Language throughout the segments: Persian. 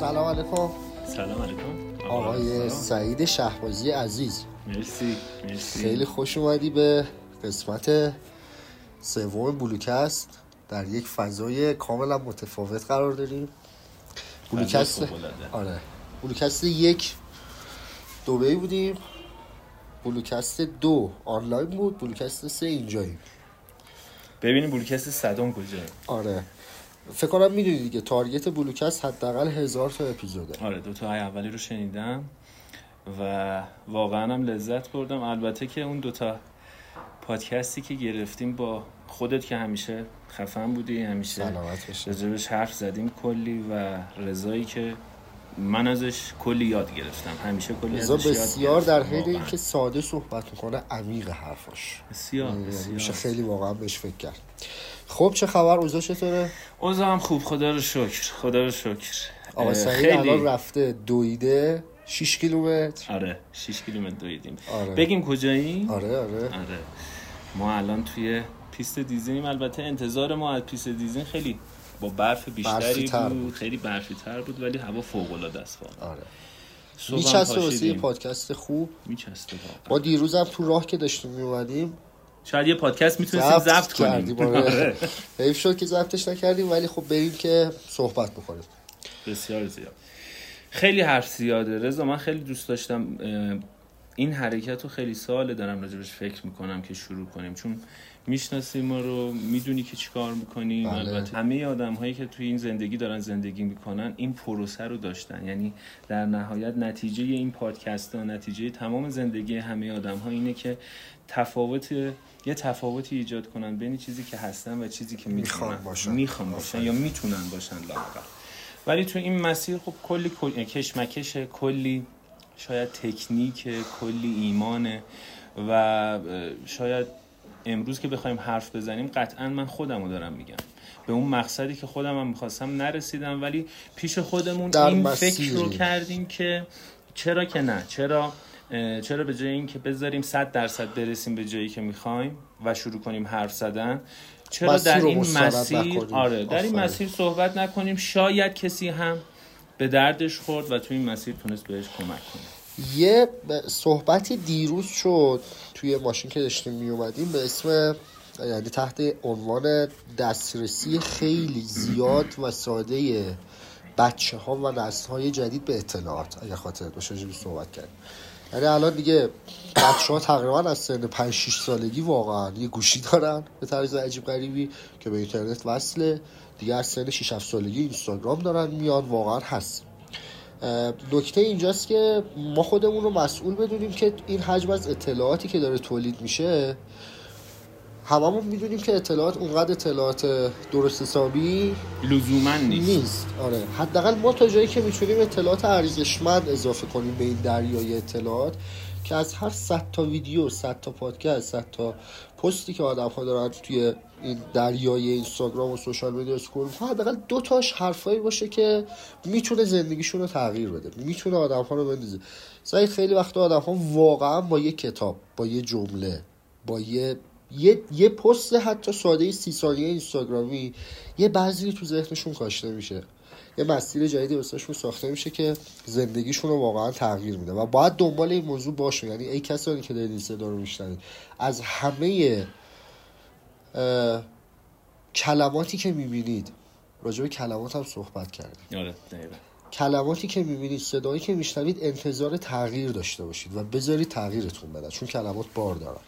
سلام علیکم. سلام علیکم. آقای سعید شهبازی عزیز. مرسی مرسی. خیلی خوش اومدی به قسمت سوم بلوکست. در یک فضای کاملا متفاوت قرار داریم. بلوکست. آره. بلوکست یک دوبهی بودیم. بلوکست دو آنلاین بود. بلوکست سه اینجاییم. ببینیم بولکست صدام کجا آره. فکر کنم می‌دونی دیگه تارگت بلوکست حداقل هزار تا اپیزوده. آره دو تا اولی رو شنیدم و واقعا هم لذت بردم. البته که اون دوتا پادکستی که گرفتیم با خودت که همیشه خفن بودی همیشه سلامت بشه حرف زدیم کلی و رضایی که من ازش کلی یاد گرفتم. همیشه کلی ازش یاد بسیار در گرفتم، حین واقعاً. اینکه ساده صحبت می‌کنه عمیق حرفاش. بسیار یعنی میشه بسیار خیلی واقعا بهش فکر کرد. خب چه خبر؟ اوضاع چطوره؟ اوضاع هم خوب. خدا رو شکر. خدا رو شکر. آقا سعید الان رفته دویده 6 کیلومتر. آره 6 کیلومتر دویدیم. آره. بگیم کجایی؟ آره آره. آره. ما الان توی پیست دیزنیم. البته انتظار ما از پیست دیزین خیلی با برف بیشتری برفی‌تر بود. بود. خیلی برفی تر بود ولی هوا فوق العاده است آره میچسبه واسه یه. پادکست خوب میچسبه ما دیروزم تو راه که داشتیم میومدیم شاید یه پادکست می‌تونستیم ضبط کنیم آره. آره. حیف شد که ضبطش نکردیم ولی خب بریم که صحبت بکنیم بسیار زیاد خیلی حرف زیاده رضا من خیلی دوست داشتم این حرکت رو خیلی ساله دارم راجبش فکر می‌کنم که شروع کنیم. چون می‌شناسی ما رو می‌دونی که چیکار می‌کنیم. بله. البته همه آدم هایی که توی این زندگی دارن زندگی می‌کنن این پروسه رو داشتن. یعنی در نهایت نتیجه این پادکست ها نتیجه تمام زندگی همه آدم ها اینه که تفاوت یه تفاوتی ایجاد کنن بین چیزی که هستن و چیزی که می‌خوان باشن. می‌خوان باشن یا می‌تونن باشن لااقل. ولی تو این مسیر خب کلی کل- کشمکش کلی شاید تکنیک کلی ایمانه و شاید امروز که بخوایم حرف بزنیم قطعا من خودم رو دارم میگم به اون مقصدی که خودم هم می‌خواستم نرسیدم ولی پیش خودمون این مسیری. فکر رو کردیم که چرا که نه چرا چرا به جای اینکه بذاریم 100 درصد برسیم به جایی که می‌خوایم و شروع کنیم حرف زدن چرا در این مسیر. آره در این. مسیر صحبت نکنیم شاید کسی هم به دردش خورد و تو این مسیر تونست بهش کمک کنه. یه صحبتی دیروز شد توی ماشین که داشتیم می اومدیم به اسم یعنی تحت عنوان دسترسی خیلی زیاد و ساده بچه ها و نسل های جدید به اطلاعات اگر خاطر باشه بهش صحبت کردیم یعنی الان دیگه بچه ها تقریبا از سن 5 6 سالگی واقعا یه گوشی دارن به طرز عجیب غریبی که به اینترنت وصله. دیگه از سن 6 7 سالگی اینستاگرام دارن میان واقعا هست. نکته اینجاست که ما خودمون رو مسئول بدونیم که این حجم از اطلاعاتی که داره تولید میشه هممون می‌دونیم که اطلاعات اونقدر اطلاعات درست حسابی لزوما نیست. نیست. آره. حداقل ما تا جایی که می‌تونیم اطلاعات ارزشمند اضافه کنیم به این دریای اطلاعات که از هر 100 تا ویدیو 100 تا پادکست 100 تا پستی که آدم ها دارن توی این دریای اینستاگرام و سوشال مدیا اسکرول می‌کنن، حداقل دو تاش حرفایی باشه که می‌تونه زندگیشون رو تغییر بده. می‌تونه آدم ها رو بندازه. سعید خیلی وقت آدم ها واقعا با یه کتاب با یه جمله با یه یه, یه پست حتی ساده سی ثانیه اینستاگرامی یه بعضی تو ذهنشون کاشته میشه. یه مسیر جدیدی واسهشون ساخته میشه که زندگیشون رو واقعا تغییر میده و باید دنبال این موضوع باشون یعنی ای کسانی که دارید این صدا رو میشنوید از همه کلماتی که می‌بینید راجع به کلمات هم صحبت کردیم. آره کلماتی که می‌بینید صدایی که میشنوید انتظار تغییر داشته باشید و بذارید تغییرتون بدن چون کلمات بار دارن.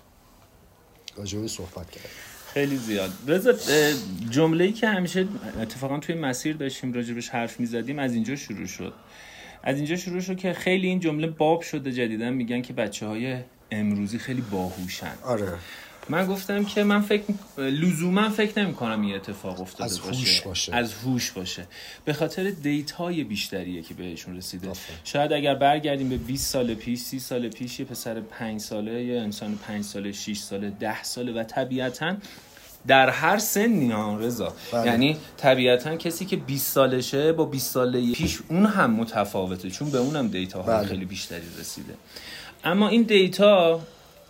راجع به صحبت کردیم. خیلی زیاد. رضا جمله ای که همیشه اتفاقا توی مسیر داشتیم راجبش حرف می‌زدیم از اینجا شروع شد. از اینجا شروع شد که خیلی این جمله باب شده جدیدا میگن که بچه های امروزی خیلی باهوشن. آره. من گفتم که من فکر لزوما فکر نمی کنم این اتفاق افتاده از باشه. هوش باشه. از هوش باشه به خاطر دیتای بیشتریه که بهشون رسیده آفرین. شاید اگر برگردیم به 20 سال پیش 30 سال پیش یه پسر 5 ساله یه انسان 5 ساله 6 ساله 10 ساله و طبیعتا در هر سنی ها رضا بله. یعنی طبیعتا کسی که 20 سالشه با 20 ساله پیش اون هم متفاوته چون به اونم دیتا ها بله. خیلی بیشتری رسیده اما این دیتا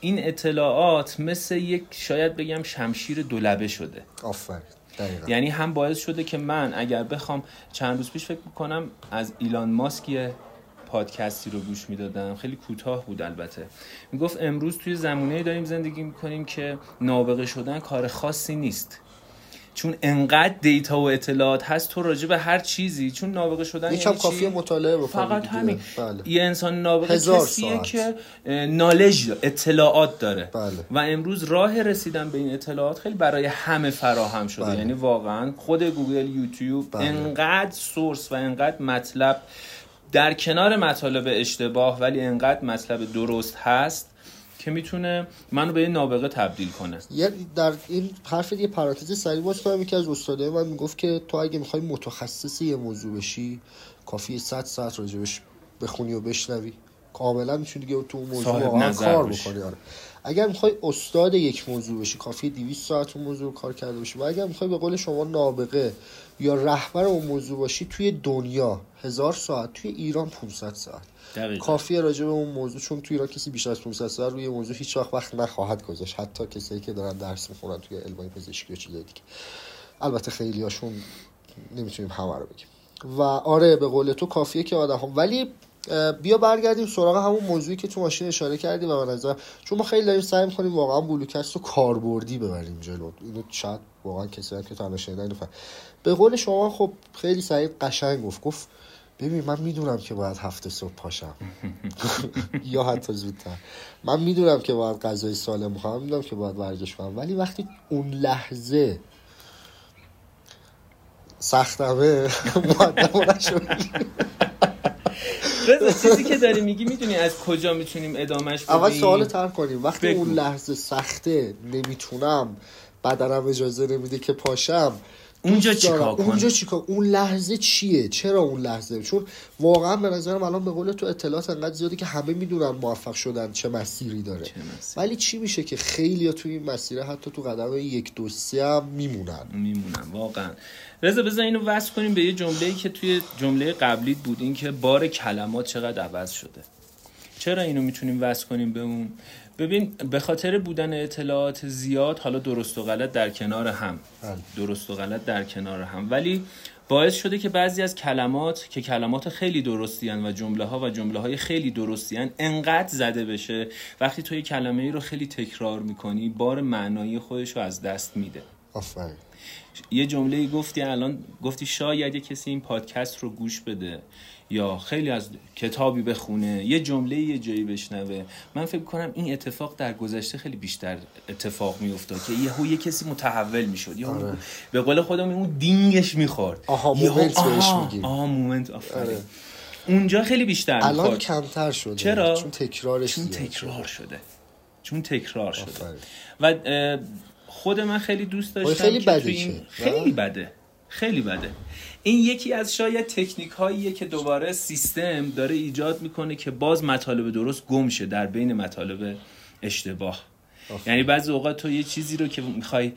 این اطلاعات مثل یک شاید بگم شمشیر دولبه شده. آفرین. دقیقاً. یعنی هم باعث شده که من اگر بخوام چند روز پیش فکر می‌کنم از ایلان ماسک یه پادکستی رو گوش می‌دادم. خیلی کوتاه بود البته. می‌گفت امروز توی زمونه‌ای داریم زندگی می‌کنیم که نابغه شدن کار خاصی نیست. چون انقدر data و اطلاعات هست تو راجع به هر چیزی چون نابغه شدن یکم یعنی چی؟ کافیه مطالعه بکنی فقط. همین بله. یه انسان نابغه کسیه ساعت. که knowledge اطلاعات داره بله. و امروز راه رسیدن به این اطلاعات خیلی برای همه فراهم شده بله. یعنی واقعا خود گوگل یوتیوب بله. انقدر source و انقدر مطلب در کنار مطالب اشتباه ولی انقدر مطلب درست هست که می‌تونه منو به یه نابغه تبدیل کنه. یه در این حرف یه پرانتز سریع باز کنم یکی از استادای من می‌گفت که تو اگه می‌خوای متخصص یه موضوع بشی کافی 100 ساعت راجبش بخونی و بشنوی. کاملا می‌تونی دیگه تو اون موضوع واقعا کار. بکنی آره. اگر می‌خوای استاد یک موضوع بشی کافی 200 ساعت اون موضوع کار کرده باشی. و اگر می‌خوای به قول شما نابغه یا رهبر اون موضوع باشی توی دنیا هزار ساعت توی ایران 500 ساعت. دقیقا. کافیه راجع به اون موضوع چون توی ایران کسی بیشتر از 500 ساعت روی موضوع هیچ وقت وقت نخواهد گذاشت. حتی کسایی که دارن درس می‌خونن توی علمای پزشکی و چیزای دیگه. البته خیلی هاشون نمی‌تونیم همه رو بگیم. و آره به قول تو کافیه که آدم هم ولی بیا برگردیم سراغ همون موضوعی که تو ماشین اشاره کردی و به نظر چون ما خیلی داریم سعی می‌کنیم واقعا بلوکست رو کاربردی ببریم جلو. اینو شاید واقعا کسی هم که تنها شنیدن. به قول شما خب خیلی سعید قشنگ گفت. گفت ببین من می‌دونم که باید هفته صبح پاشم. یا حتی زودتر. من می‌دونم که باید غذای سالم بخورم. می‌دونم که باید ورزش کنم. ولی وقتی اون لحظه سختمه مقدم نشو رضا چیزی که داری میگی می‌دونی از کجا می‌تونیم ادامش بدیم اول سوال تر کنیم وقتی بگو. اون لحظه سخته نمی‌تونم بدنم اجازه نمیده که پاشم اونجا. چیکار کنم؟ اونجا چیکار اون لحظه چیه؟ چرا اون لحظه؟ چون واقعا به نظرم الان به قول تو اطلاعات انقدر زیاده که همه می‌دونن موفق شدن چه مسیری داره. چه مسیری؟ ولی چی میشه که خیلی توی این مسیره حتی تو قدم یک دو سه هم میمونن؟ میمونم واقعا. رضا بذار اینو وصل کنیم به یه جمله‌ای که توی جمله قبلی بود این که بار کلمات چقدر عوض شده. چرا اینو می‌تونیم وصل کنیم به اون؟ ببین به خاطر بودن اطلاعات زیاد حالا درست و غلط در کنار هم. بله. درست و غلط در کنار هم. ولی باعث شده که بعضی از کلمات که کلمات خیلی درستی هن و جمله ها و جمله های خیلی درستی هن انقدر زده بشه وقتی تو یه کلمه ای رو خیلی تکرار می‌کنی بار معنایی خودش رو از دست میده. آفرین. یه جمله گفتی الان گفتی شاید یه کسی این پادکست رو گوش بده یا خیلی از کتابی بخونه. یه جمله یه جایی بشنوه. من فکر کنم این اتفاق در گذشته خیلی بیشتر اتفاق میافتاد که یهو یه کسی متحول می‌شد. یا آره. به قول خودم اون دینگش می‌خورد. آها مومنت بهش میگیم. آها مومنت آفرین. آره. اونجا خیلی بیشتر الان می‌خورد. کمتر شده. چرا؟ چون تکرارش چون تکرار شده. چون تکرار شده. آفرین. و خود من خیلی دوست داشتم خیلی بده این- خیلی؟ بده. خیلی بده. این یکی از شاید تکنیک هاییه که دوباره سیستم داره ایجاد می‌کنه که باز مطالب درست گم شه در بین مطالب اشتباه. یعنی بعضی اوقات تو یه چیزی رو که می‌خوای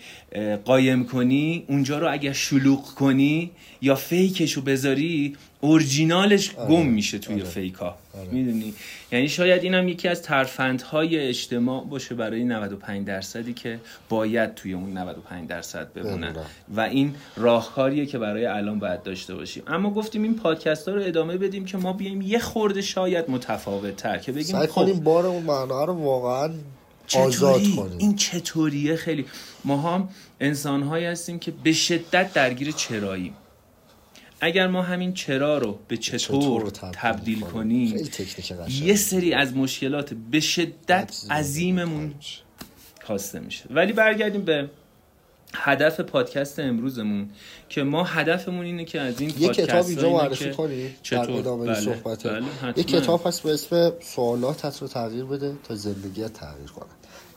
قایم کنی اونجا رو اگر شلوغ کنی یا فیکش رو بذاری اورجینالش گم میشه توی فیکا می‌دونی؟ یعنی شاید اینم یکی از ترفندهای اجتماع باشه برای 95 درصدی که باید توی اون 95 درصد بمونن بمونن. و این راهکاریه که برای الان باید داشته باشیم. اما گفتیم این پادکست ها رو ادامه بدیم که ما بیایم یه خورده شاید متفاوت تر که بگیم سعی خب، کنیم بار اون معنا رو واقعا آزاد؟ کنیم این چطوریه خیلی ما هم انسان هایی هستیم که به شدت درگیر چراییم اگر ما همین چرا رو به چطور, چطور تبدیل کنیم خیلی. یه سری از مشکلات به شدت عظیممون کاسته میشه ولی برگردیم به هدف پادکست امروزمون که ما هدفمون اینه که از این یه پادکست کتاب اینجا معرفی که- کنی در؟ ادامه این بله، صحبت بله،. یه کتاب هست به اسم سوالاتت رو تغییر بده تا زندگیت تغییر کنه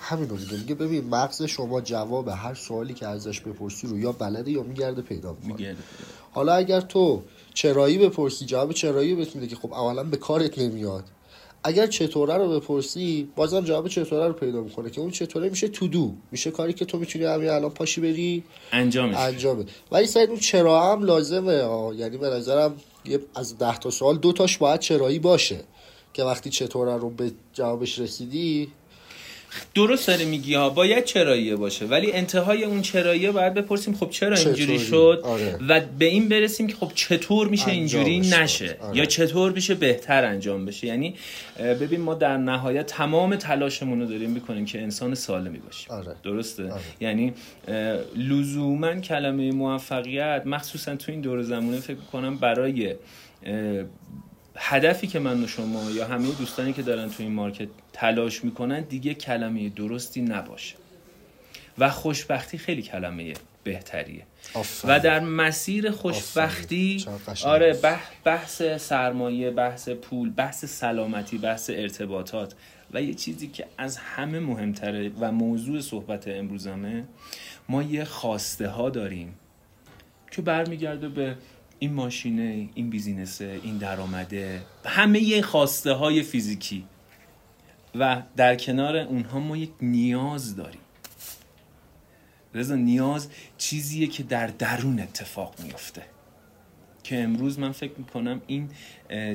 همین رو میگه میگه ببین مغز شما جواب هر سوالی که ازش بپرسی رو یا بلده یا میگرده پیدا می‌کنه. حالا اگر تو چرایی بپرسی جواب چرایی بهت میده که خب اولا به کارت نمیاد. اگر چطوره رو بپرسی بازم جواب چطوره رو پیدا می‌کنه که اون چطوره میشه تو دو میشه کاری که تو می‌تونی همین الان پاشی بری انجامش. انجامه ولی سعید اون چرا هم لازمه. آه. یعنی به نظرم یه از ده تا سوال دو تاش باید چرایی باشه که وقتی چطوره رو به جوابش رسیدی درست داره میگی ها باید چراییه باشه ولی انتهای اون چراییه باید بپرسیم خب چرا اینجوری؟ شد آره. و به این برسیم که خب چطور میشه اینجوری نشه. آره. یا چطور میشه بهتر انجام بشه یعنی ببین ما در نهایت تمام تلاشمون رو داریم می‌کنیم که انسان سالمی باشیم آره. درسته آره. یعنی لزوما کلمه موفقیت مخصوصا تو این دور زمانه فکر کنم برای هدفی که من و شما یا همه دوستانی که دارن تو این مارکت تلاش می‌کنن دیگه کلمه درستی نباشه و خوشبختی خیلی کلمه بهتریه. و در مسیر خوشبختی. آره بح- بحث سرمایه بحث پول بحث سلامتی بحث ارتباطات و یه چیزی که از همه مهمتره و موضوع صحبت امروزمه ما یه خواسته ها داریم که برمیگرده به این ماشینه این بیزینسه این درآمده همه خواسته های فیزیکی. و در کنار اونها ما یک نیاز داریم. رضا نیاز چیزیه که در درون اتفاق میفته که امروز من فکر می‌کنم این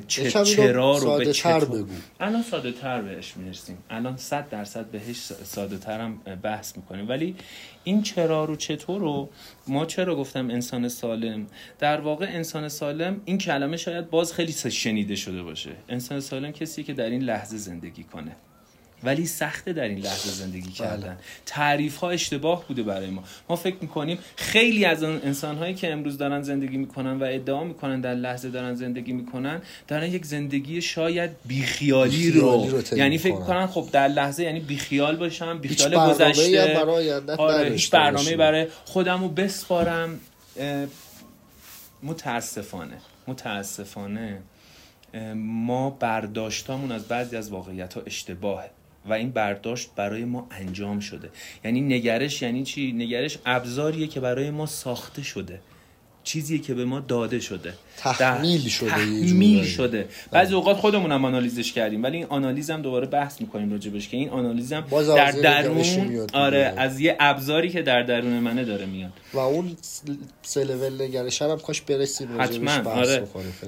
چه چرا رو به چطور بگو. الان ساده تر بهش می‌رسیم. الان صد درصد بهش ساده ترم بحث می‌کنیم. ولی این چرا رو چطور رو ما چرا گفتم انسان سالم؟ در واقع انسان سالم این کلمه شاید باز خیلی شنیده شده باشه. انسان سالم کسی که در این لحظه زندگی کنه. ولی سخته در این لحظه زندگی کردن. تعریف ها اشتباه بوده برای ما. ما فکر می‌کنیم خیلی از اون انسان هایی که امروز دارن زندگی می‌کنن و ادعا می‌کنن در لحظه دارن زندگی می‌کنن دارن یک زندگی شاید بیخیالی رو, رو یعنی فکر می‌کنن. خب در لحظه یعنی بیخیال باشم بیخیال گذشته. آره هیچ برنامه. برای خودم رو بسپارم متاسفانه متاسفانه ما برداشتامون از بعضی از واقعیت ها اشتباهه. و این برداشت برای ما انجام شده. یعنی نگرش یعنی چی؟ نگرش ابزاریه که برای ما ساخته شده. چیزیه که به ما داده شده. تحمیل شده تحمیل. شده. بعضی اوقات خودمون هم آنالیزش کردیم ولی این آنالیز هم دوباره بحث می‌کنیم راجبش که این آنالیز هم در درون آره. از یه ابزاری که در درون منه داره میاد. و اون سلول نگرش هم کاش برسیم حتما بحث آره.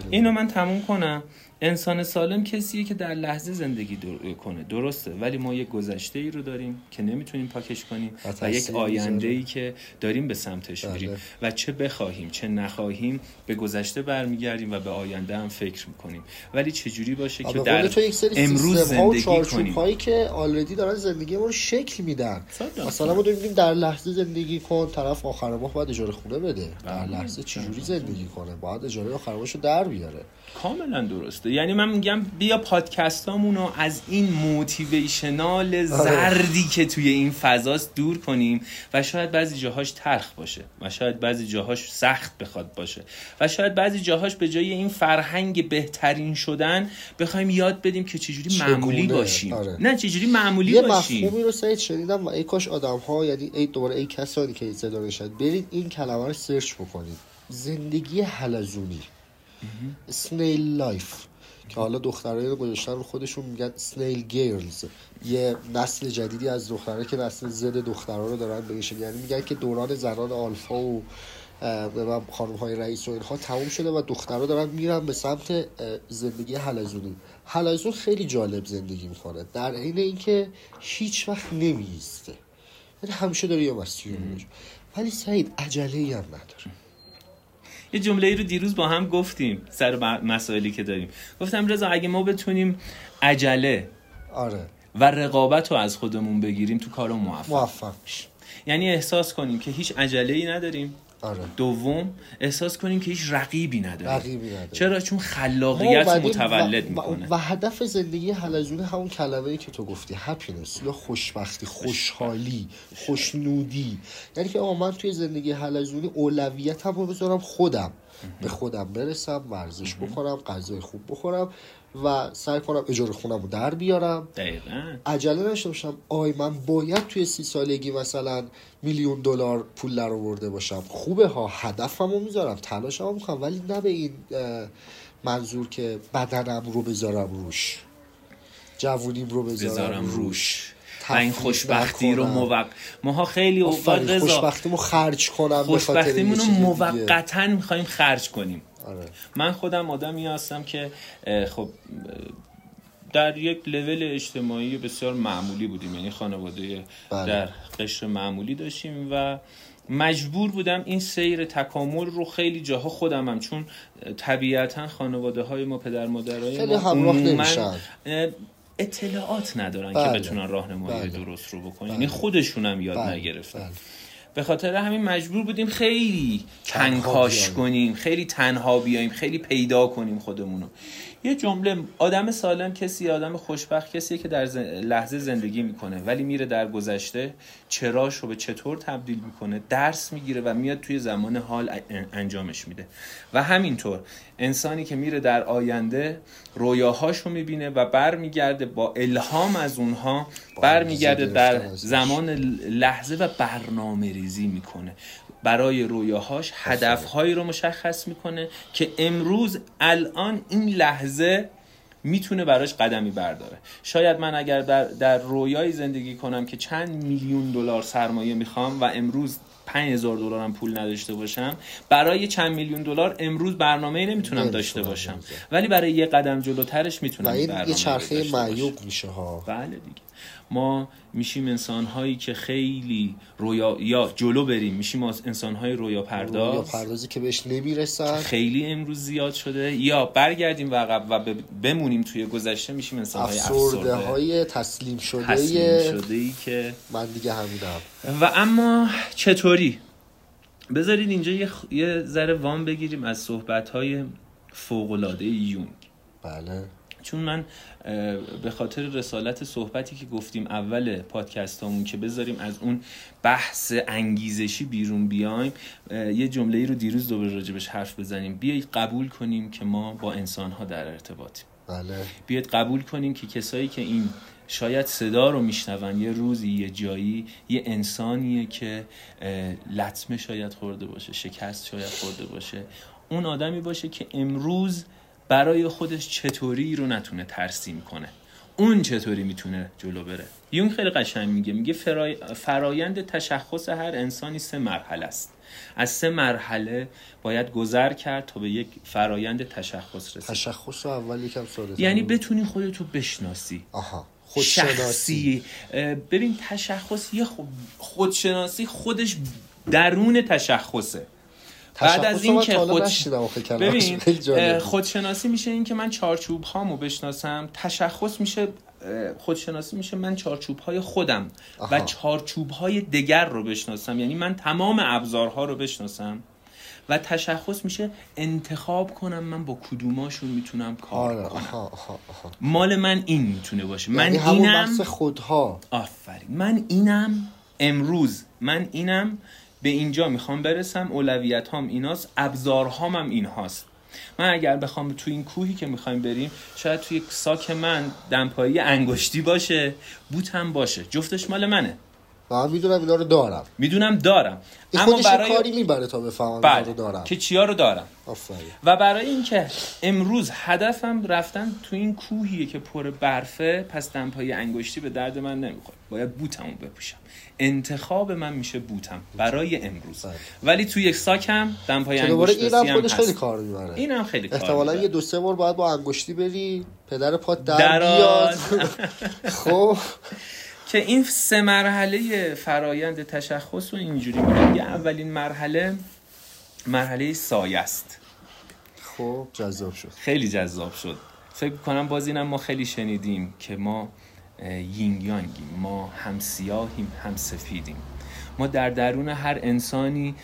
اینو من تموم کنم. انسان سالم کسیه که در لحظه زندگی در... کنه درسته ولی ما یک گذشته ای رو داریم که nemiتونیم پاکش کنیم و و, یک آینده ای. که داریم به سمتش بله. میریم و چه بخواهیم چه نخواهیم به گذشته برمیگردیم و به آینده هم فکر می‌کنیم ولی چه جوری باشه که در قول تو یک سری امروز سیستم ها و زندگی کنیم هایی که آلردی دارن زندگی ما رو شکل میدن. مثلا ما داریم در لحظه زندگی کن طرف آخر ماه باید اجاره خونه بده در بله. لحظه چجوری زندگی کنه باید اجاره آخر ماهشو در بیاره کاملا درسته. یعنی من میگم بیا پادکستامون رو از این موتیویشنال زردی که توی این فضاست دور کنیم و شاید بعضی جاهاش تلخ باشه و شاید بعضی جاهاش سخت بخواد باشه و شاید بعضی جاهاش به جای این فرهنگ بهترین شدن بخوایم یاد بدیم که چجوری؟ معمولی باشیم. آره. نه چجوری معمولی یه باشیم. مفهومی رو سعید شنیدم و ای کاش آدم ها یعنی ای دوباره ای کسانی که صدا برید این کلمه رو سرچ بکنید. زندگی حلزونی. snail life که حالا دخترای رو گذاشتن رو خودشون میگن snail girls. یه نسل جدیدی از دخترها که نسل زد دخترها رو دارن بهشون یعنی میگن که دوران زنان آلفا و و خانم های رئیس و اینها تموم شده و دخترها دارن میرن به سمت زندگی حلزونی. حلزون خیلی جالب زندگی می‌کنه. در عین اینکه هیچ وقت نمیسته یعنی همیشه داره یه مسیر میره ولی سعید عجله هم نداره. یه جمله ای رو دیروز با هم گفتیم سر مسائلی که داریم. گفتم رضا اگه ما بتونیم عجله آره. و رقابت رو از خودمون بگیریم تو کارمون موفق موفق یعنی احساس کنیم که هیچ عجله ای نداریم. آره. دوم احساس کنیم که هیچ رقیبی نداریم. رقیبی نداره چرا؟ چون خلاقیت متولد و, می‌کنه. و, و هدف زندگی حلزونه همون کلمه ای که تو گفتی هپینس یا خوشبختی خوشحالی خوشنودی. یعنی که آقا من توی زندگی حلزونی اولویتم رو بذارم خودم. به خودم برسم ورزش بکنم غذای خوب بخورم. و سعی کنم اجاره خونم رو در بیارم. دقیقا. عجله نشته باشم. آی من باید توی سی سالگی مثلا میلیون دلار پول در آورده باشم. خوبه ها هدفمو می‌ذارم تلاشمو می‌کنم ولی نه به این منظور که بدنم رو بذارم روش. جوونیم رو بذارم, بذارم روش. روش. این خوشبختی رو. موقع ماها خیلی اوقات خوشبختیمو خرج کنم به خاطر یه خوشبختیمون رو چیز دیگه. موقتا می‌خوایم خرج کنیم. آره. من خودم آدمی هستم که خب در یک لول اجتماعی بسیار معمولی بودیم یعنی خانواده بله. در قشر معمولی داشتیم و مجبور بودم این سیر تکامل رو خیلی جاها خودم هم چون طبیعتا خانواده های ما پدر مادرای ما اطلاعات ندارن بله. که بتونن راهنمایی بله. درست رو بکنن بله. یعنی خودشون هم یاد بله. نگرفتن بله. به خاطر همین مجبور بودیم خیلی کنکاش. کنیم خیلی تنها بیایم خیلی پیدا کنیم خودمونو یه جمله آدم سالم کسی آدم خوشبخت کسیه که در زن- لحظه زندگی می‌کنه ولی میره در گذشته چراش رو به چطور تبدیل می‌کنه درس می‌گیره و میاد توی زمان حال انجامش میده. و همینطور انسانی که میره در آینده رویاهاش رو می‌بینه و برمیگرده با الهام از اونها برمیگرده در. زمان لحظه و برنامه ریزی می‌کنه. برای رویاهاش هدفهایی رو مشخص می‌کنه که امروز الان این لحظه می‌تونه براش قدمی برداره شاید من اگر در, در رویایی زندگی کنم که چند میلیون دلار سرمایه می‌خوام و امروز 5000 دلارم پول نداشته باشم برای چند میلیون دلار امروز برنامه نمی‌تونم نمی‌تونم داشته باشم. ولی برای یه قدم جلوترش و می‌تونم این برنامه یه رو چرخه. معیوب میشه ها بله دیگه ما میشیم انسان هایی که خیلی رویا یا جلو بریم. میشیم انسان های رویا یا پرداز پردازی که بهش نمی‌رسن. خیلی امروز زیاد شده. یا برگردیم و عقب و بمونیم توی گذشته. میشیم انسان های افسرده. افسرده های تسلیم شده تسلیم شده ای که من دیگه همینم. و اما چطوری؟ بذارید اینجا یه, خ- یه ذره وام بگیریم از صحبت های فوقلاده یونگ. بله. چون من به خاطر رسالت صحبتی که گفتیم اول پادکست همون که بذاریم از اون بحث انگیزشی بیرون بیایم یه جمله ای رو دیروز دوباره راجبش حرف بزنیم. بیایید قبول کنیم که ما با انسان ها در ارتباطیم. بله. بیاید قبول کنیم که کسایی که این شاید صدا رو میشنون یه روزی یه جایی یه انسانیه که لطمه شاید خورده باشه شکست شاید خورده باشه. اون آدمی باشه که امروز برای خودش چطوری رو نتونه ترسیم کنه. اون چطوری می‌تونه جلو بره. یون خیلی قشنگ میگه. میگه فرای... فرایند تشخص هر انسانی سه مرحله است. از سه مرحله باید گذر کرد تا به یک فرایند تشخص رسید. تشخص رو اول یکم ساده یعنی بتونی خودتو بشناسی. آها. خودشناسی. ببین تشخص یه خود خودشناسی خودش درون تشخصه. بعد از این که خود. ببین خودشناسی میشه این که من چارچوب هامو بشناسم. تشخص میشه خودشناسی میشه من چارچوب های خودم و. چارچوب های دگر رو بشناسم. یعنی من تمام ابزارها رو بشناسم و تشخص میشه انتخاب کنم من با کدوماشون می‌تونم کار آره کنم آها آها آها. مال من این می‌تونه باشه. من یعنی اینم بحث خودها. آفرین. من اینم امروز. من اینم به اینجا می‌خوام برسم. اولویت هام ایناست. ابزارهام هم این هاست من اگر بخوام تو این کوهی که می‌خوایم بریم شاید توی ساک من دمپایی انگشتی باشه بوتم باشه. جفتش مال منه. و من می‌دونم اینا رو دارم. می‌دونم دارم. اما برای کاری می‌بره تا بفهمم اینا رو بله دارم. که چیا رو دارم. آفرین. و برای اینکه امروز هدفم رفتن تو این کوهیه که پر برفه پس دمپایی انگشتی به درد من نمی‌خوره. باید بوتمو بپوشم. انتخاب من میشه بوتم برای امروز. بله. ولی تو یک ساکم دوباره انگشتی اینم هم خودش خیلی هست. کار می‌بره. اینم خیلی کار احتمالا. یه دو سه بار باید با انگشتی بری پدر پات در. بیاد. خب. که این سه مرحله فرایند تشخص رو اینجوری میگم یه اولین مرحله مرحله سایه است. خب جذاب شد. خیلی جذاب شد. فکر کنم باز اینم ما خیلی شنیدیم که ما یینگ یانگیم ما هم سیاهیم هم سفیدیم. ما در درون هر انسانی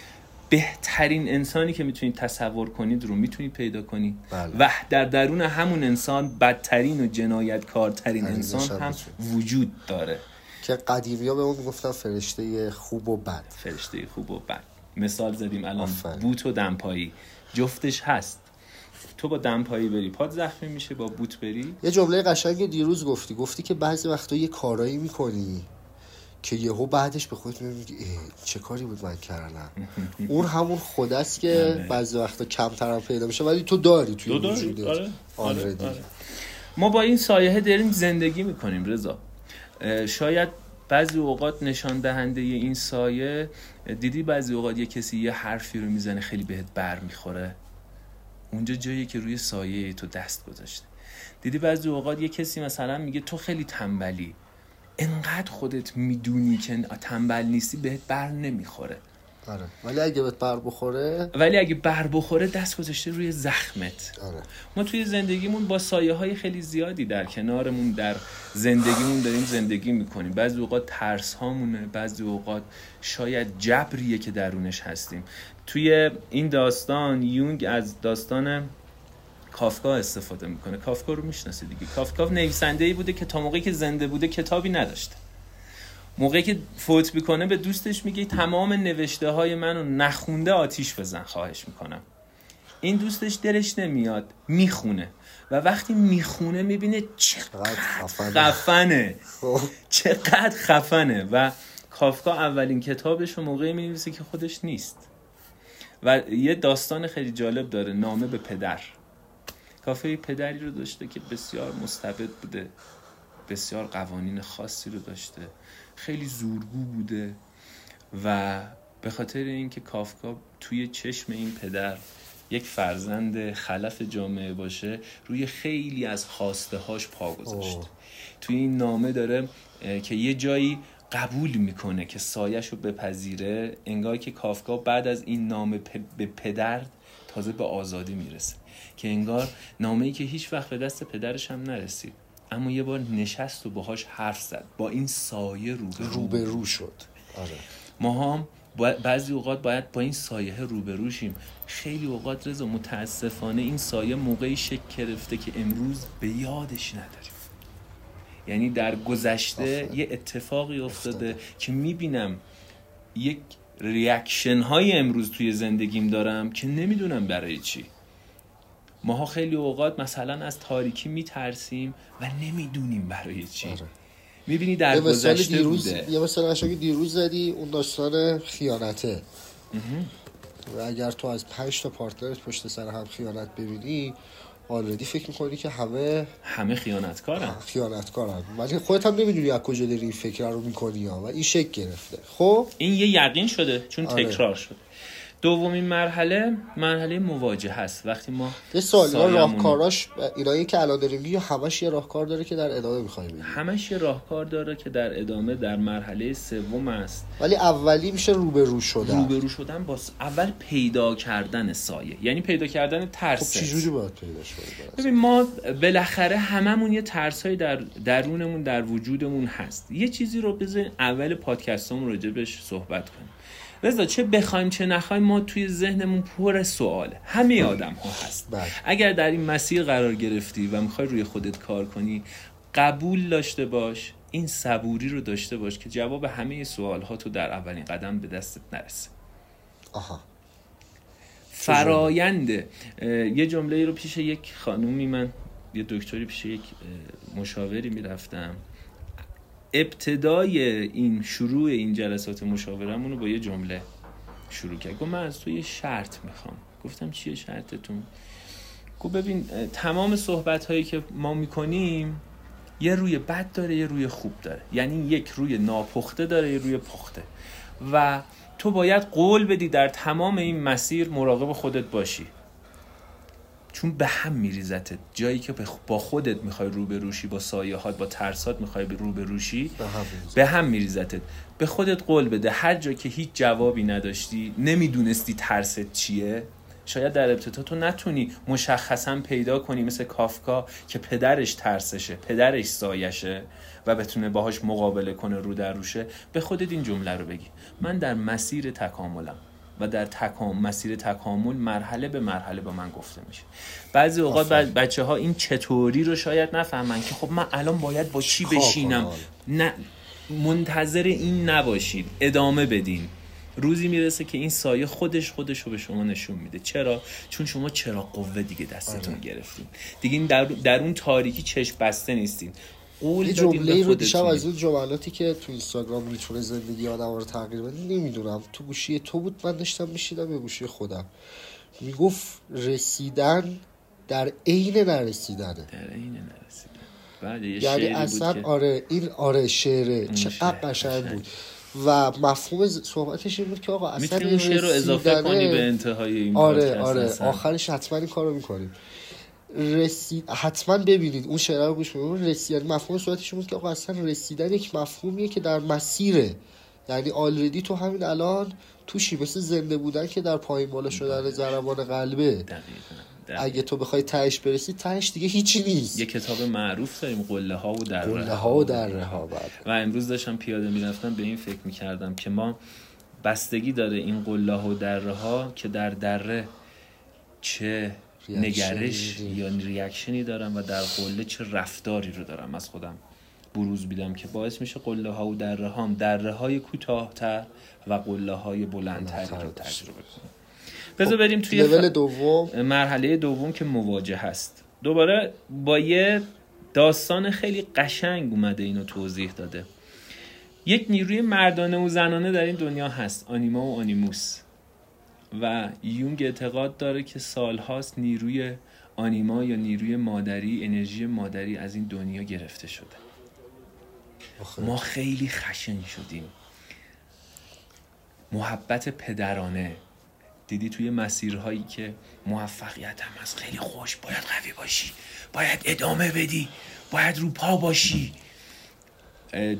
بهترین انسانی که می‌تونید تصور کنید رو می‌تونید پیدا کنید. بله. و در درون همون انسان بدترین و جنایتکارترین انسان هم. وجود داره. که قدیمی ها به اون گفتن فرشته خوب و بد فرشته خوب و بد مثال زدیم الان آفرین. بوت و دمپایی جفتش هست تو با دمپایی بری پاد زخمی میشه با بوت بری یه جمله قشنگ دیروز گفتی گفتی که بعضی وقتا یه کارایی می‌کنی که یهو بعدش به خودت میگی چه کاری بود من کردم اون همون خود است که آره. بعضی وقتا کمتر هم پیدا میشه ولی تو داری توی دو داری؟ وجودت آره. آره. آره. ما با این سایه داریم زندگی می‌کنیم رضا شاید بعضی اوقات نشان دهنده این سایه دیدی بعضی اوقات یه کسی یه حرفی رو می‌زنه خیلی بهت بر می‌خوره؟ اونجا جایی که روی سایه تو دست گذاشته. دیدی بعضی اوقات یه کسی مثلا میگه تو خیلی تنبلی. انقدر خودت می‌دونی که تنبل نیستی بهت بر نمی‌خوره. آره. ولی اگه بهت بر بخوره ولی اگه بر بخوره دست گذاشته روی زخمت. آره. ما توی زندگیمون با سایه های خیلی زیادی در کنارمون در زندگیمون داریم زندگی می‌کنیم. بعضی اوقات ترس هامونه بعضی اوقات شاید جبریه که درونش هستیم. توی این داستان یونگ از داستان کافکا استفاده می‌کنه. کافکا رو می‌شناسی دیگه. کافکا نویسنده ای بوده که تا موقعی که زنده بوده کتابی نداشته. موقعی که فوت می‌کنه به دوستش میگه تمام نوشته های منو نخونده آتیش بزن خواهش می‌کنم. این دوستش دلش نمیاد می‌خونه. و وقتی می‌خونه می‌بینه چقدر خفنه. خب. چقدر خفنه. و کافکا اولین کتابش رو موقعی می‌نویسه که خودش نیست. و یه داستان خیلی جالب داره نامه به پدر. کافه پدری رو داشته که بسیار مستبد بوده. بسیار قوانین خاصی رو داشته. خیلی زورگو بوده و به خاطر اینکه کافکا توی چشم این پدر یک فرزند خلف جامعه باشه روی خیلی از خواسته هاش پا گذاشت. توی این نامه داره که یه جایی قبول می‌کنه که سایش رو بپذیره انگار که کافکا بعد از این نامه به پدر تازه به آزادی می‌رسه. که انگار نامه ای که هیچ وقت به دست پدرش هم نرسید. اما یه بار نشست و باهاش حرف زد. با این سایه روبرو روبرو شد. آره. ما هم بعضی اوقات باید با این سایه روبرو شیم. خیلی اوقات رضا متاسفانه این سایه موقعی شکل گرفته که امروز به یادش نداریم. یعنی در گذشته یه اتفاقی افتاده. که می‌بینم یک reaction های امروز توی زندگیم دارم که نمی‌دونم برای چی. ماها خیلی اوقات مثلا از تاریکی میترسیم و نمی‌دونیم برای چی. آره. می‌بینی در گذشته دیروز بوده. یه مثال قشنگی دیروز زدی اون داستان خیانته. و اگر تو از پنج تا partner ت پشت سر هم خیانت ببینی آلردی فکر می‌کنی که همه همه خیانتکارن. خیانتکارن. ولی خودت هم نمی‌دونی از کجا داری این فکر رو می‌کنی ها. و این شکل گرفته. خب؟ این یه یقین شده چون آره. تکرار شده. دومین مرحله مرحله مواجهه هست وقتی ما یه سوال راهکاراش اینایی که الان داریم میگی همش یه راهکار داره که در ادامه می‌خوای بگی همش یه راهکار داره که در ادامه در مرحله سوم است. ولی اولی میشه روبرو شدن. روبرو شدن با اول پیدا کردن سایه. یعنی پیدا کردن خب ترس چجوری باید پیداش کنی ببین ما بالاخره هممون یه ترسایی در درونمون در وجودمون هست. یه چیزی رو بذارین اول پادکستمون راجبش صحبت کنیم. رضا چه بخوایم چه نخوایم ما توی ذهنمون پر سواله همه آدم ها هست. بله. اگر در این مسیر قرار گرفتی و می‌خوای روی خودت کار کنی قبول داشته باش این صبوری رو داشته باش که جواب همه سوال ها تو در اولین قدم به دستت نرسه. آها. فراینده اه، یه جمله رو پیش یک خانومی من یه دکتری پیش یک مشاوری می‌رفتم. ابتدای این شروع این جلسات مشاورمون رو با یه جمله شروع کرد. گفت من از تو یه شرط می‌خوام. گفتم چیه شرطتون؟ گفت ببین تمام صحبت هایی که ما می‌کنیم یه روی بد داره یه روی خوب داره. یعنی یک روی ناپخته داره یه روی پخته. و تو باید قول بدی در تمام این مسیر مراقب خودت باشی. چون به هم میریزتت جایی که با خودت می‌خوای روبروشی با سایهات با ترسات می‌خوای روبروشی به هم می‌ریزه. به هم میریزتت. به خودت قول بده. هر جا که هیچ جوابی نداشتی نمی‌دونستی ترست چیه. شاید در ابتدا تو نتونی مشخصا پیدا کنی مثل کافکا که پدرش ترسشه پدرش سایشه و بتونه باهاش مقابله کنه رو در روشه. به خودت این جمله رو بگی. من در مسیر تکاملم. و در تکام... مسیر تکامل مرحله به مرحله با من گفته میشه. بعضی اوقات. بچه ها این چطوری رو شاید نفهمن که خب من الان باید با چی بشینم؟ نه منتظر این نباشید ادامه بدین. روزی می‌رسه که این سایه خودش خودش رو به شما نشون میده. چرا؟ چون شما چرا قوه دیگه دستتون آره. گرفتین. دیگه در, در اون تاریکی چشم بسته نیستین. قول جمله رو دیشب. از اون جملاتی که تو اینستاگرام می‌تونه زندگی آدم رو تغییر بده نمی‌دونم. تو گوشی تو بود من داشتم میشیدم به گوشی خودم. می‌گفت رسیدن در عین نرسیدنه. در این نرسیدن. یه یعنی اصلا بود آره این آره شعره. این چقدر قشنگ. بود. و مفهوم صحبتش این بود که آقا اصلا می‌تونی شعر رو اضافه کنی به انتهای این آره آره. آخرش حتما این کارو می‌کنیم. رسید. حتما ببینید. اون شعر رو گوش بدید. رسید. مفهوم صحبتش بود که آقا اصلا رسیدن یک مفهومیه که در مسیره. یعنی آلردی تو همین الان توشی. مثل زنده بودن که در پایین بالا شدن ضربان قلبه. دقیقا. اگه تو بخوای تهش برسی تهش دیگه هیچی نیست. یه کتاب معروف داریم قله ها و دره قله ها و دره ها بعد. و امروز داشتم پیاده می‌رفتم به این فکر می‌کردم که ما بستگی داره این قله ها و دره ها که در دره چه نگرش یا ریاکشنی دارم و در قله چه رفتاری رو دارم از خودم بروز بیدم که باعث میشه قله ها و دره هام دره های کوتاهتر و قله های بلندتری رو تجربه کنم بذار بریم توی لول دوم؟ مرحله دوم که مواجه هست. دوباره با یه داستان خیلی قشنگ اومده اینو توضیح داده. یک نیروی مردانه و زنانه در این دنیا هست. آنیما و آنیموس. و یونگ اعتقاد داره که سالهاست نیروی آنیما یا نیروی مادری انرژی مادری از این دنیا گرفته شده. ما خیلی خشن شدیم. محبت پدرانه. دیدی توی مسیرهایی که موفقیت هم از خیلی خوش. باید قوی باشی. باید ادامه بدی. باید رو پا باشی.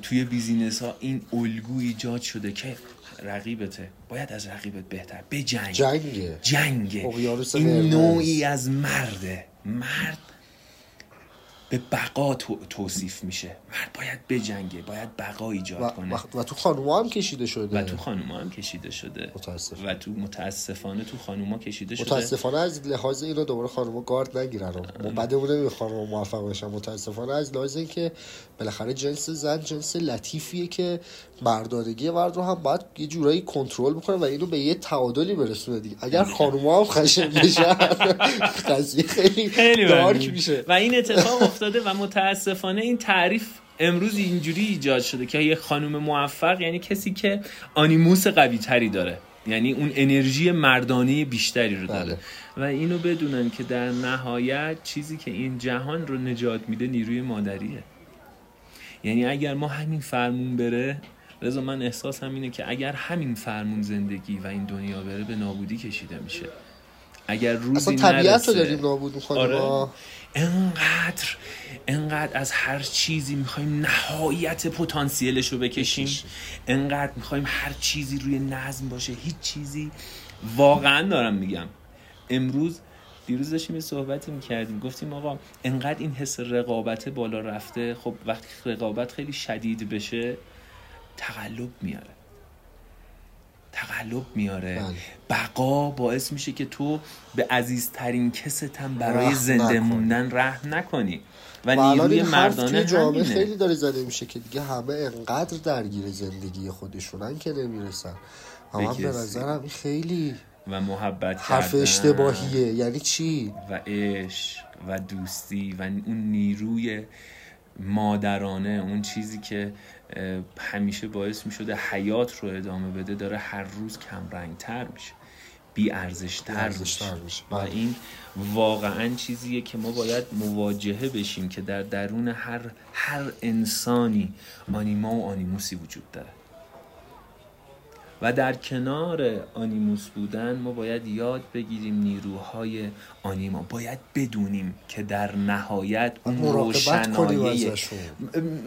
توی بیزینس ها این الگو ایجاد شده که رقیبته. باید از رقیبت بهتر. به جنگ. جنگه. جنگه. این نوعی از مرده. مرد به بقا توصیف میشه. مرد باید بجنگه باید بقا ایجاد و کنه. و, تو خانوما هم کشیده شده. و تو خانوما هم کشیده شده. متاسفانه. و تو متاسفانه تو خانوما کشیده شده. متاسفانه از لحاظ اینو دوباره خانوما گارد نگیرن. ما بعدمون نمیگه خانوما موفق بشن. متاسفانه از لحاظ اینکه بالاخره جنس زن جنس لطیفیه که مردانگی مرد رو هم باید یه جورایی کنترل بکنه و اینو به یه تعادلی برسونه دیگه. اگر خانوما هم خشن بشن قضیه خیلی, خیلی دارک میشه. و این اتفاق افتاده و متاسفانه این تعریف امروز اینجوری ایجاد شده که یه خانم موفق یعنی کسی که آنیموس قوی تری داره. یعنی اون انرژی مردانی بیشتری رو داره. بله. و اینو بدونن که در نهایت چیزی که این جهان رو نجات میده نیروی مادریه. یعنی اگر ما همین فرمون بره رضا من احساس هم اینه که اگر همین فرمون زندگی و این دنیا بره به نابودی کشیده میشه. اگر روزی اصلا طبیعت رو داریم نابود می‌کنیم. آره. انقدر انقدر از هر چیزی می‌خوایم نهایت پتانسیلش رو بکشیم. انقدر می‌خوایم هر چیزی روی نظم باشه. هیچ چیزی واقعا دارم میگم. امروز دیروز داشتیم یه صحبتی می‌کردیم. گفتیم آقا انقدر این حس رقابت بالا رفته. خب وقتی رقابت خیلی شدید بشه تقلب میاره. تقلب میاره. بله. بقا باعث میشه که تو به عزیزترین کست هم برای زنده موندن رحم نکنی. و نیروی مردانه جامعه خیلی داره زده میشه که دیگه همه انقدر درگیر زندگی خودشونن که نمی‌رسن. اما به نظرم خیلی و محبت حرف اشتباهیه. یعنی چی؟ و عشق و دوستی و اون نیروی مادرانه اون چیزی که همیشه باعث می شده حیات رو ادامه بده داره هر روز کم رنگ تر میشه. بی ارزش تر میشه. و بله. این واقعا چیزیه که ما باید مواجهه بشیم که در درون هر هر انسانی آنیما و آنیموسی وجود داره. و در کنار آنیموس بودن ما باید یاد بگیریم نیروهای آنیما. باید بدونیم که در نهایت اون روشنایی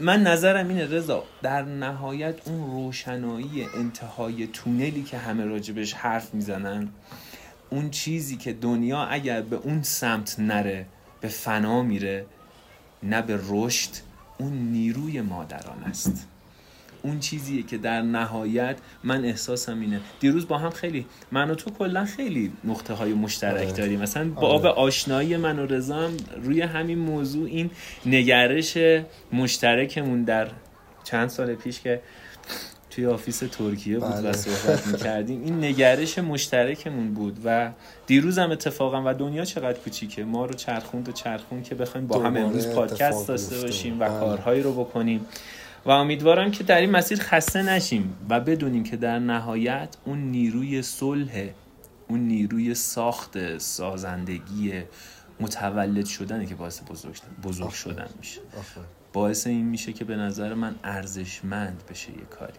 من نظرم اینه رضا در نهایت اون روشنایی انتهای تونلی که همه راجبش حرف می‌زنن اون چیزی که دنیا اگر به اون سمت نره به فنا میره نه به رشد اون نیروی مادران است. اون چیزیه که در نهایت من احساسم اینه دیروز با هم خیلی من و تو کلا خیلی نقطه های مشترک آره. داریم مثلا با آب آره. آشنایی من و رزام روی همین موضوع این نگرش مشترکمون در چند سال پیش که توی آفیس ترکیه بود و بله. صحبت می‌کردیم این نگرش مشترکمون بود و دیروز هم اتفاقا و دنیا چقدر کوچیکه ما رو چرخوند و چرخوند که بخوایم با هم امروز پادکست داشته باشیم و بله. کارهایی رو بکنیم و امیدوارم که در این مسیر خسته نشیم و بدونیم که در نهایت اون نیروی صلح اون نیروی ساخت سازندگی متولد شدنه که باعث بزرگ, بزرگ شدن میشه. باعث این میشه که به نظر من ارزشمند بشه یه کاری.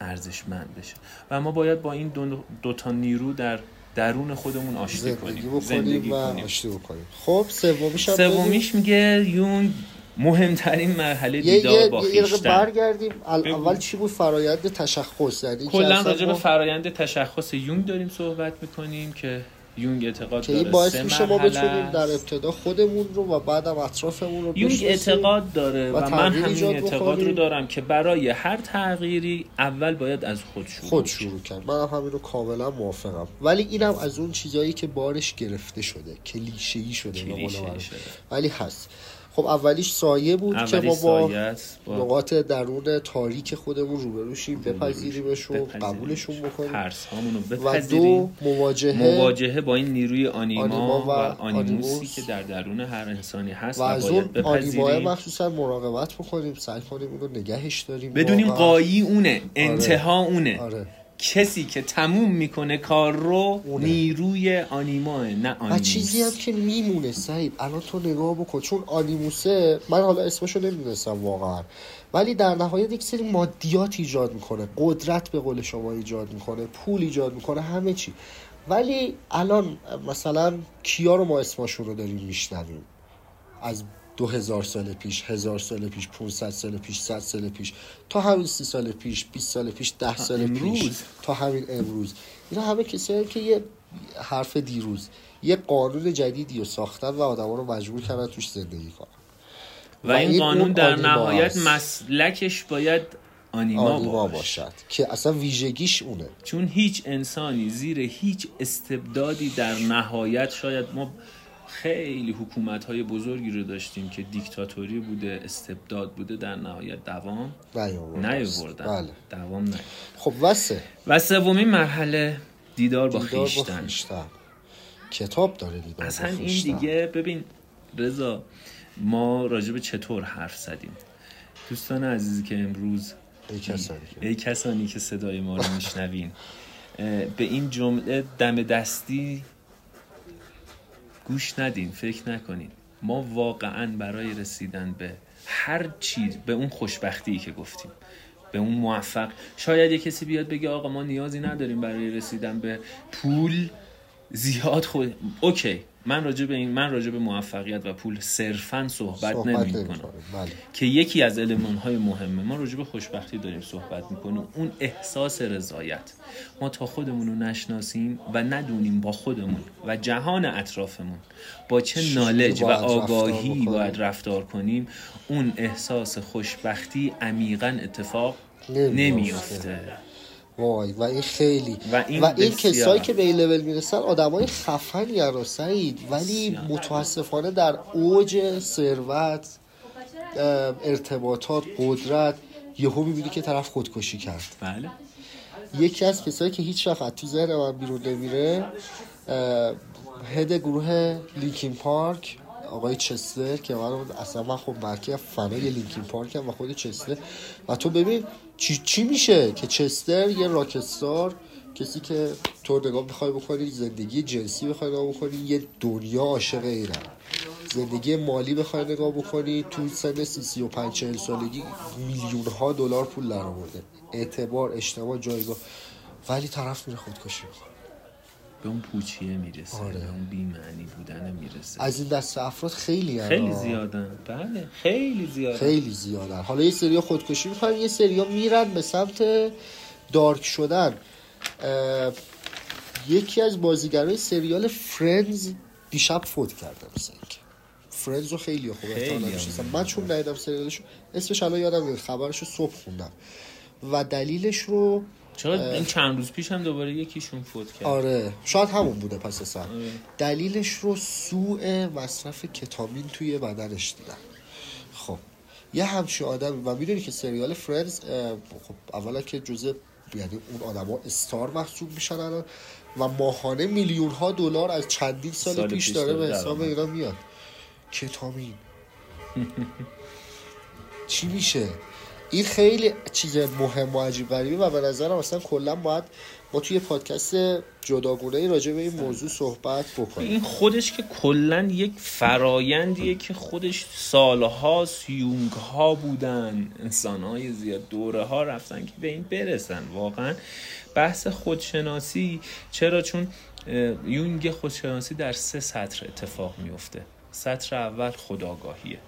ارزشمند بشه. و ما باید با این دو, دو تا نیرو در درون خودمون آشتی زندگی کنیم زندگی و کنیم. آشتی بکنیم. خب سومیش. سومیش میگه یون مهمترین مرحله دیدار یه با خویشتن برگردیم. اول چی بود فرایند تشخص که کلا راجع به فرایند تشخص یونگ داریم صحبت می‌کنیم که یونگ اعتقاد که داره این باعث میشه ما بتونیم در. ابتدا خودمون رو و بعدم اطرافمون رو یونگ. اعتقاد داره و و, من همین اعتقاد رو. دارم که برای هر تغییری اول باید از خود شروع خود. شروع کرد من هم همین رو کاملا موافقم ولی اینم از اون چیزایی که بارش گرفته شده کلیشه ای شده. شده. ولی هست خب اولیش سایه بود که ما با نقاط درون تاریک خودمون روبروشیم روبروش. بپذیریمشون بپذیریمش. قبولشون بکنیم ترس و دو مواجهه مواجهه با این نیروی آنیما, آنیما و و, آنیموسی آنیموس. که در درون هر انسانی هست و و, از اون آنیماه مخصوصا مراقبت بکنیم سعی کنیم اینو نگهش داریم بدونیم. قایی اونه انتها اونه آره کسی که تموم می‌کنه کار رو اونه. نیروی آنیماه نه و آنیموس چیزی هم که میمونه سعید الان تو نگاه بکن چون آنیموسه من حالا اسمشو نمی‌دونستم واقعا. ولی در نهایت یک سری مادیات ایجاد می‌کنه. قدرت به قول شما ایجاد می‌کنه پول ایجاد می‌کنه همه چی. ولی الان مثلا کیا رو ما اسمشون رو داریم میشنویم؟ از دو هزار سال پیش هزار سال پیش 500 سال پیش 100 سال پیش تا همین سی سال پیش 20 سال پیش ده سال پیش امروز. تا همین امروز اینا همه کسایی که یه حرف دیروز یه قانون جدیدی رو ساختن و آدما رو مجبور کردن توش زندگی کنن و این قانون در نهایت. مسلکش باید آنیما, آنیما باشه. باشد که اصلا ویژگیش اونه چون هیچ انسانی زیر هیچ استبدادی در نهایت شاید ما خیلی حکومت های بزرگی رو داشتیم که دیکتاتوری بوده استبداد بوده در نهایت دوام. نیاوردن بله دوام نه خب وسه و سومین مرحله دیدار با خیشتن. کتاب داره دیدار با اصلا این. دیگه ببین رضا ما راجع به چطور حرف زدیم دوستان عزیزی که امروز ای کسانی که ای کسانی که صدای ما رو میشنوین به این جمله دم دستی گوش ندین فکر نکنین. ما واقعا برای رسیدن به هر چیز به اون خوشبختی که گفتیم به اون موفق. شاید یه کسی بیاد بگه آقا ما نیازی نداریم برای رسیدن به پول. زیاد خود اوکی. من راجع به این من راجع به موفقیت و پول صرفا صحبت, صحبت نمی نمی‌کنیم. کنم بله. که یکی از های مهمه. ما راجع به خوشبختی داریم صحبت می‌کنیم. اون احساس رضایت. ما تا خودمون رو نشناسیم و ندونیم با خودمون و جهان اطرافمون با چه نالج و رفتار آگاهی بکنیم. باید رفتار کنیم اون احساس خوشبختی عمیقا اتفاق نمی‌افته. وای و این خیلی. و این و این. کسایی که به این لول می‌رسن آدمای خفنی هستن سعید. ولی. متاسفانه در اوج ثروت ارتباطات قدرت یهو می‌بینی که طرف خودکشی کرد. بله. یکی از کسایی که هیچ وقت تو ذهن من بیرون نمیره هد گروه لینکین پارک. آقای چستر که من اصلا من خب مرکی فنای لینکین پارک هم و خود چستر و تو ببین چی, چی میشه که چستر یه راکستار کسی که تو نگاه می‌خوای بکنی زندگی جنسی بخوای نگاه بکنی یه دنیا عاشق اینن زندگی مالی بخوای نگاه بکنی تو سن سی سی و پنج چهل سالگی میلیون ها دلار پول در آورده. اعتبار اجتماع جایگاه. ولی طرف میره خودکشی می‌کنه به اون پوچیه می‌رسه آره. به اون بیمعنی بودن می‌رسه. از این دست افراد خیلی هن. خیلی زیادن. بله خیلی زیادن. خیلی زیادن. حالا یه سریا خودکشی می‌کنن یه سریا میرن به سمت dark شدن. اه، یکی از بازیگرای سریال Friends دیشب فوت کرده مثل اینکه. Friends رو خیلی خوب هم. من چون ندیدم سریالشو اسمش الان یادم میاد خبرش رو صبح خوندم. و دلیلش رو چرا این چند روز پیش هم دوباره یکیشون فوت کرد؟ آره شاید همون بوده پس اصلا. آره. دلیلش رو سوء مصرف کتامین توی بدنش دیدن خب یه همچین آدم و می‌دونی که سریال فرندز اه، خب اولا که جزء یعنی اون آدما استار محسوب میشن الان و ماهانه میلیون ها دلار از چندین سال, سال پیش داره به حساب. اینا میاد. کتامین چی میشه؟ این خیلی چیز مهم و عجیب غریبه و به نظرم اصلا کلا باید ما توی پادکست جداگونه راجع به این موضوع صحبت بکنیم. این خودش که کلا یک فرایندیه که خودش سالها یونگ ها بودن انسان های زیاد دوره ها رفتن که به این برسن. واقعا بحث خودشناسی چرا؟ چون یونگ خودشناسی در سه سطر اتفاق میفته سطر اول خداگاهیه.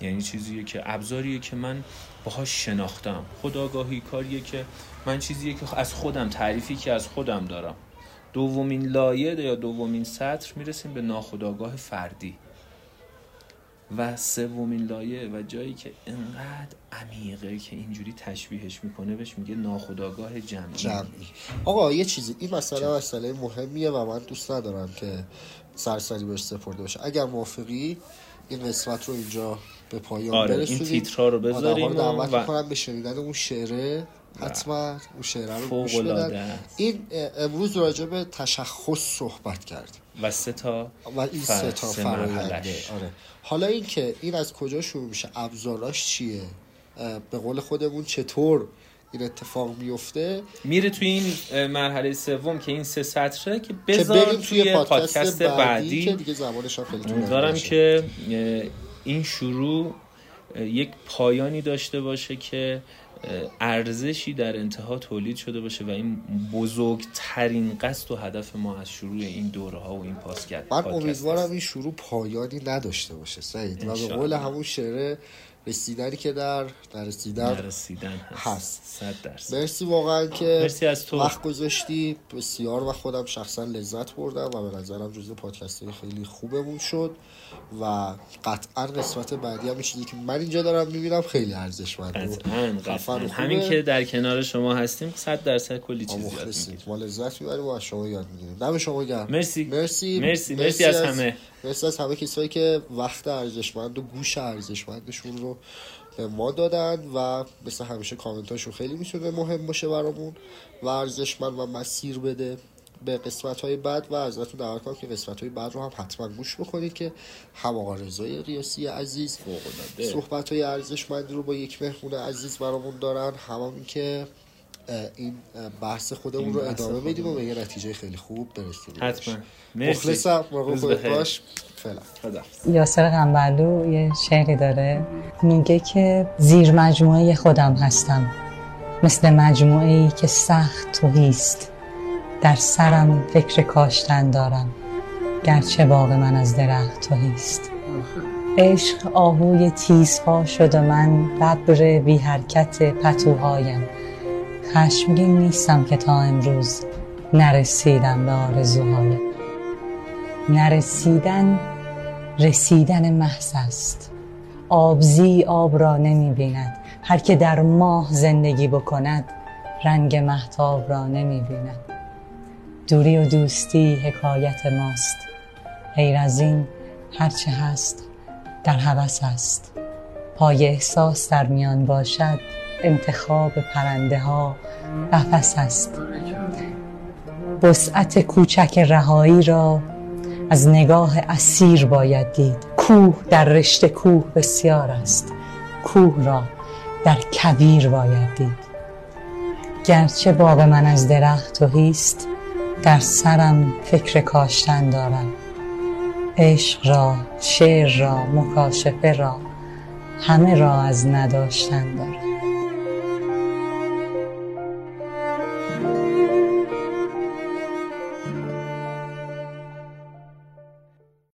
یعنی چیزیه که ابزاریه که من باهاش شناختم. خداگاهی کاریه که من چیزیه که از خودم تعریفی که از خودم دارم. دومین لایه یا دومین سطر می‌رسیم به ناخداگاه فردی. و سومین لایه و جایی که انقدر عمیقه که اینجوری تشبیهش می‌کنه بهش میگه ناخداگاه جمعی. جمعی. آقا یه چیزی این مسئله مسئله مهمیه و من دوست ندارم که سرسری بهش سپرده باشه. اگر موافقی این قسمت رو اینجا به پایان آره برسونیم. این تیترها رو بذاریم رو دعوت و می‌کنم به شنیدن اون شعره. حتما اون شعره رو گوش بدن. این امروز راجع به تشخص صحبت کردیم. و سه تا و این فر- سه تا فراینده. آره. حالا این که این از کجا شروع میشه؟ ابزاراش چیه؟ به قول خودمون چطور این اتفاق میفته؟ میره توی این مرحله سوم که این سه سطره که بذار بریم توی پادکست, بعدی, بعدی. که دیگه زمانش هم خیلی باشه. که این شروع یک پایانی داشته باشه که ارزشی در انتها تولید شده باشه و این بزرگترین قصد و هدف ما از شروع این دوره ها و این پادکست من امیدوارم. این شروع پایانی نداشته باشه سعید و به. قول همون شعره رسیدنی که در نرسیدن نرسیدن هست, هست. صد درصد مرسی واقعا که مرسی از تو. وقت گذاشتی بسیار و خودم شخصا لذت بردم و به نظرم جزو پادکست خیلی خوبمون شد و قطعا قسمت بعدی هم چیزی که من اینجا دارم می‌بینم خیلی ارزشمنده قطعاً قطعاً همین. که در کنار شما هستیم صد درصد کلی چیز یاد می‌گیریم ما لذت می‌بریم و از شما یاد می‌گیریم دم شما گرم مرسی. مرسی مرسی. مرسی از همه. مرسی از همه کسایی که وقت ارزشمند و گوش ارزشمندشون رو به ما دادن و مثل همیشه کامنتاشون خیلی می‌تونه مهم باشه برامون و ارزشمند و مسیر بده به قسمت های بعد و ازتون دعوت کنم که قسمت های بعد رو هم حتما گوش بکنید که هم آقا رضای قیاسی عزیز. صحبت های ارزشمندی رو با یک مهمون عزیز برامون دارن هم, هم این که این بحث خودمون رو ادامه بدیم و. به یه نتیجه خیلی خوب برسونیم حتما. مخلصم مراقب. باش. فعلا. یاسر قنبرلو یه شعری داره. میگه که زیر مجموعه خودم هستم. مثل مجموعه ای که سخت توهیست در سرم فکر کاشتن دارم. گرچه باغ من از درخت توهیست عشق آهوی تیزپا شد و من ببر بی حرکت پتوهایم. خشمگین نیستم که تا امروز نرسیدم به آرزوهایم نرسیدن رسیدن محض است. آبزی آب را نمی بیند هر که در ماه زندگی بکند رنگ محتاب را نمی بیند دوری و دوستی حکایت ماست. غیر از این هرچه هست در هوس است. پای احساس در میان باشد انتخاب پرنده ها قفس است. وسعت کوچک رهایی را از نگاه اسیر باید دید. کوه در رشته کوه بسیار است. کوه را در کویر باید دید. گرچه باغ من از درخت توهیست در سرم فکر کاشتن دارم. عشق را شعر را مکاشفه را همه را از نداشتن دارم.